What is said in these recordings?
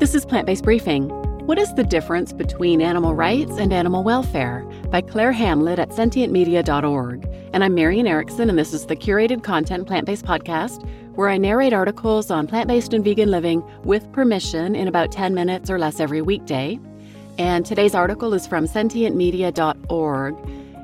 This is Plant Based Briefing. What is the difference between animal rights and animal welfare? By Claire Hamlett at sentientmedia.org. And I'm Marian Erickson, and this is the curated content plant based podcast where I narrate articles on plant based and vegan living with permission in about 10 minutes or less every weekday. And today's article is from sentientmedia.org.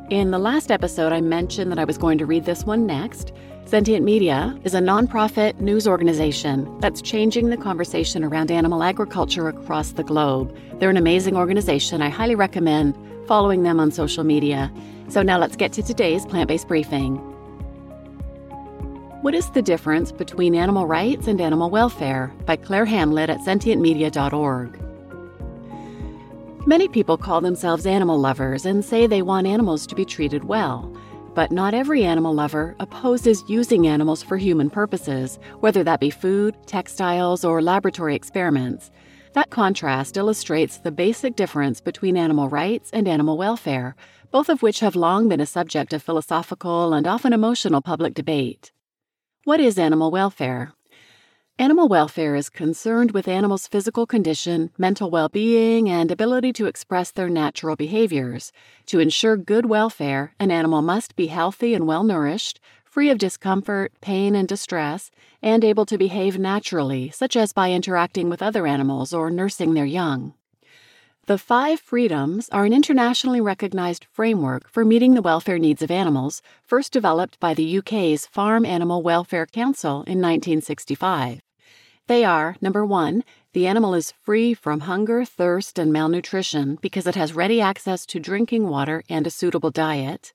In the last episode, I mentioned that I was going to read this one next. Sentient Media is a nonprofit news organization that's changing the conversation around animal agriculture across the globe. They're an amazing organization. I highly recommend following them on social media. So now let's get to today's plant based briefing. What is the difference between animal rights and animal welfare? By Claire Hamlett at sentientmedia.org. Many people call themselves animal lovers and say they want animals to be treated well. But not every animal lover opposes using animals for human purposes, whether that be food, textiles, or laboratory experiments. That contrast illustrates the basic difference between animal rights and animal welfare, both of which have long been a subject of philosophical and often emotional public debate. What is animal welfare? Animal welfare is concerned with animals' physical condition, mental well being, and ability to express their natural behaviors. To ensure good welfare, an animal must be healthy and well nourished, free of discomfort, pain, and distress, and able to behave naturally, such as by interacting with other animals or nursing their young. The Five Freedoms are an internationally recognized framework for meeting the welfare needs of animals, first developed by the UK's Farm Animal Welfare Council in 1965. They are number one, the animal is free from hunger, thirst, and malnutrition because it has ready access to drinking water and a suitable diet.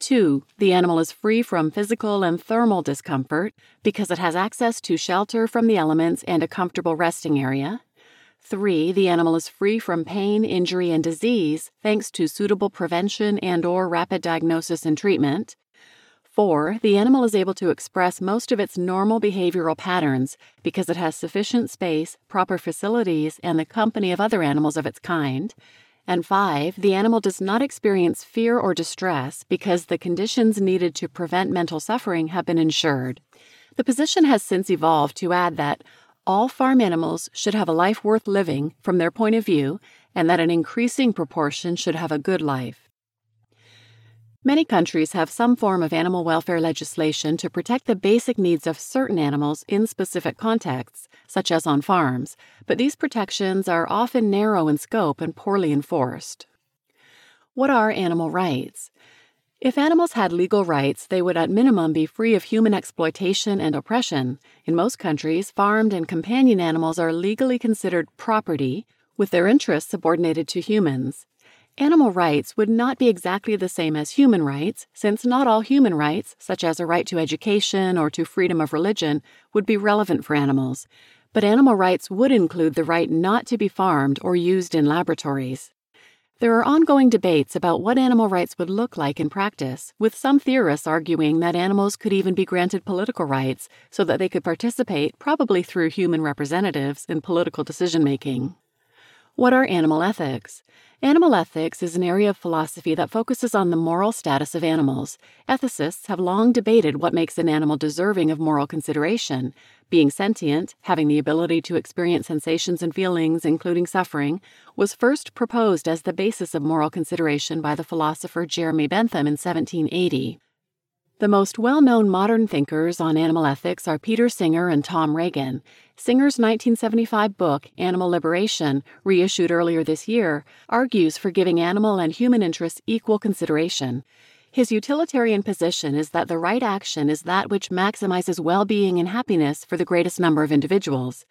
Two, the animal is free from physical and thermal discomfort because it has access to shelter from the elements and a comfortable resting area. Three, the animal is free from pain, injury, and disease thanks to suitable prevention and or rapid diagnosis and treatment. 4. The animal is able to express most of its normal behavioral patterns because it has sufficient space, proper facilities, and the company of other animals of its kind. And 5. The animal does not experience fear or distress because the conditions needed to prevent mental suffering have been ensured. The position has since evolved to add that all farm animals should have a life worth living from their point of view, and that an increasing proportion should have a good life. Many countries have some form of animal welfare legislation to protect the basic needs of certain animals in specific contexts, such as on farms, but these protections are often narrow in scope and poorly enforced. What are animal rights? If animals had legal rights, they would at minimum be free of human exploitation and oppression. In most countries, farmed and companion animals are legally considered property, with their interests subordinated to humans. Animal rights would not be exactly the same as human rights, since not all human rights, such as a right to education or to freedom of religion, would be relevant for animals. But animal rights would include the right not to be farmed or used in laboratories. There are ongoing debates about what animal rights would look like in practice, with some theorists arguing that animals could even be granted political rights so that they could participate, probably through human representatives, in political decision making. What are animal ethics? Animal ethics is an area of philosophy that focuses on the moral status of animals. Ethicists have long debated what makes an animal deserving of moral consideration. Being sentient, having the ability to experience sensations and feelings, including suffering, was first proposed as the basis of moral consideration by the philosopher Jeremy Bentham in 1780. The most well known modern thinkers on animal ethics are Peter Singer and Tom Regan. Singer's 1975 book, Animal Liberation, reissued earlier this year, argues for giving animal and human interests equal consideration. His utilitarian position is that the right action is that which maximizes well being and happiness for the greatest number of individuals.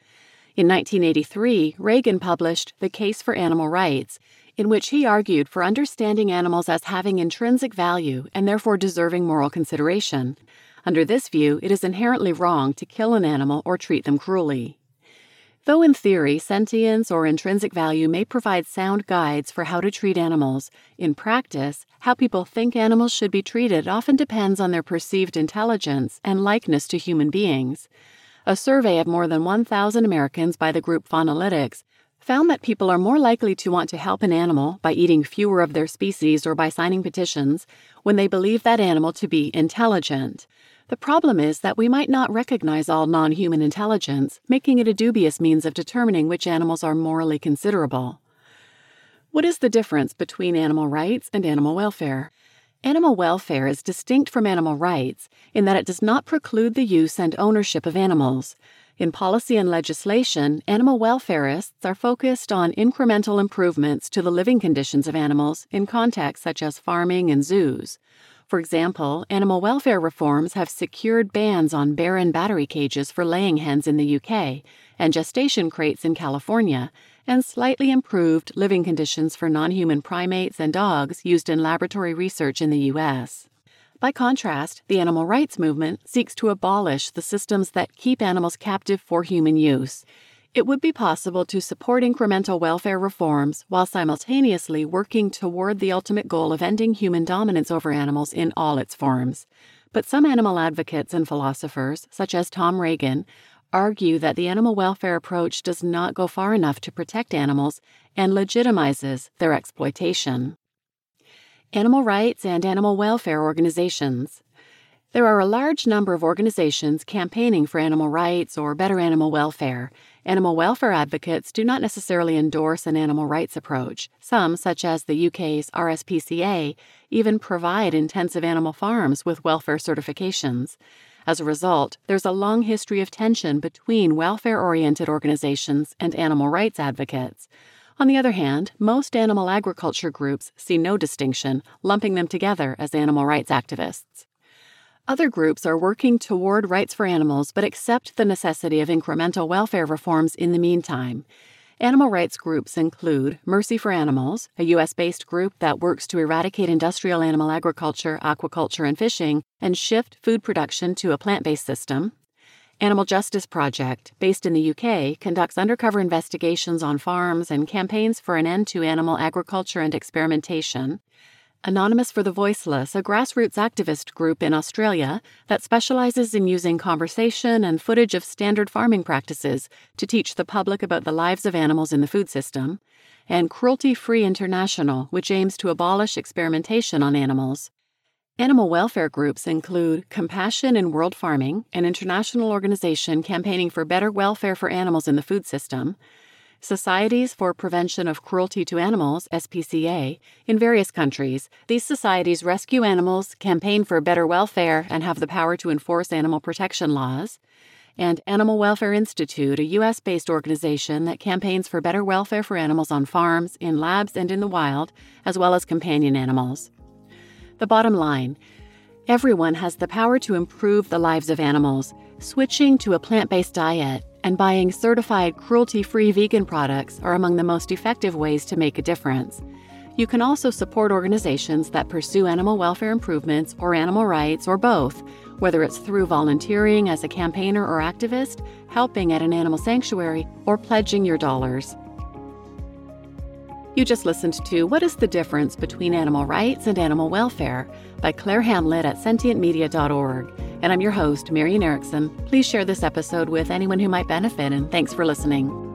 In 1983, Regan published The Case for Animal Rights, in which he argued for understanding animals as having intrinsic value and therefore deserving moral consideration. Under this view, it is inherently wrong to kill an animal or treat them cruelly. Though in theory, sentience or intrinsic value may provide sound guides for how to treat animals, in practice, how people think animals should be treated often depends on their perceived intelligence and likeness to human beings. A survey of more than 1,000 Americans by the group Faunalytics found that people are more likely to want to help an animal by eating fewer of their species or by signing petitions when they believe that animal to be intelligent. The problem is that we might not recognize all non human intelligence, making it a dubious means of determining which animals are morally considerable. What is the difference between animal rights and animal welfare? Animal welfare is distinct from animal rights in that it does not preclude the use and ownership of animals. In policy and legislation, animal welfarists are focused on incremental improvements to the living conditions of animals in contexts such as farming and zoos. For example, animal welfare reforms have secured bans on barren battery cages for laying hens in the UK and gestation crates in California, and slightly improved living conditions for non human primates and dogs used in laboratory research in the US. By contrast, the animal rights movement seeks to abolish the systems that keep animals captive for human use. It would be possible to support incremental welfare reforms while simultaneously working toward the ultimate goal of ending human dominance over animals in all its forms. But some animal advocates and philosophers, such as Tom Regan, argue that the animal welfare approach does not go far enough to protect animals and legitimizes their exploitation animal rights, and animal welfare organizations. There are a large number of organizations campaigning for animal rights or better animal welfare. Animal welfare advocates do not necessarily endorse an animal rights approach. Some, such as the UK's RSPCA, even provide intensive animal farms with welfare certifications. As a result, there's a long history of tension between welfare oriented organizations and animal rights advocates. On the other hand, most animal agriculture groups see no distinction, lumping them together as animal rights activists. Other groups are working toward rights for animals but accept the necessity of incremental welfare reforms in the meantime. Animal rights groups include Mercy for Animals, a U.S. based group that works to eradicate industrial animal agriculture, aquaculture, and fishing and shift food production to a plant based system, Animal Justice Project, based in the UK, conducts undercover investigations on farms and campaigns for an end to animal agriculture and experimentation. Anonymous for the Voiceless, a grassroots activist group in Australia that specializes in using conversation and footage of standard farming practices to teach the public about the lives of animals in the food system. And Cruelty Free International, which aims to abolish experimentation on animals. Animal welfare groups include Compassion in World Farming, an international organization campaigning for better welfare for animals in the food system, Societies for Prevention of Cruelty to Animals, SPCA, in various countries. These societies rescue animals, campaign for better welfare, and have the power to enforce animal protection laws. And Animal Welfare Institute, a U.S. based organization that campaigns for better welfare for animals on farms, in labs, and in the wild, as well as companion animals. The bottom line everyone has the power to improve the lives of animals. Switching to a plant based diet and buying certified cruelty free vegan products are among the most effective ways to make a difference. You can also support organizations that pursue animal welfare improvements or animal rights or both, whether it's through volunteering as a campaigner or activist, helping at an animal sanctuary, or pledging your dollars. You just listened to What is the Difference Between Animal Rights and Animal Welfare by Claire Hamlett at sentientmedia.org. And I'm your host, Marian Erickson. Please share this episode with anyone who might benefit, and thanks for listening.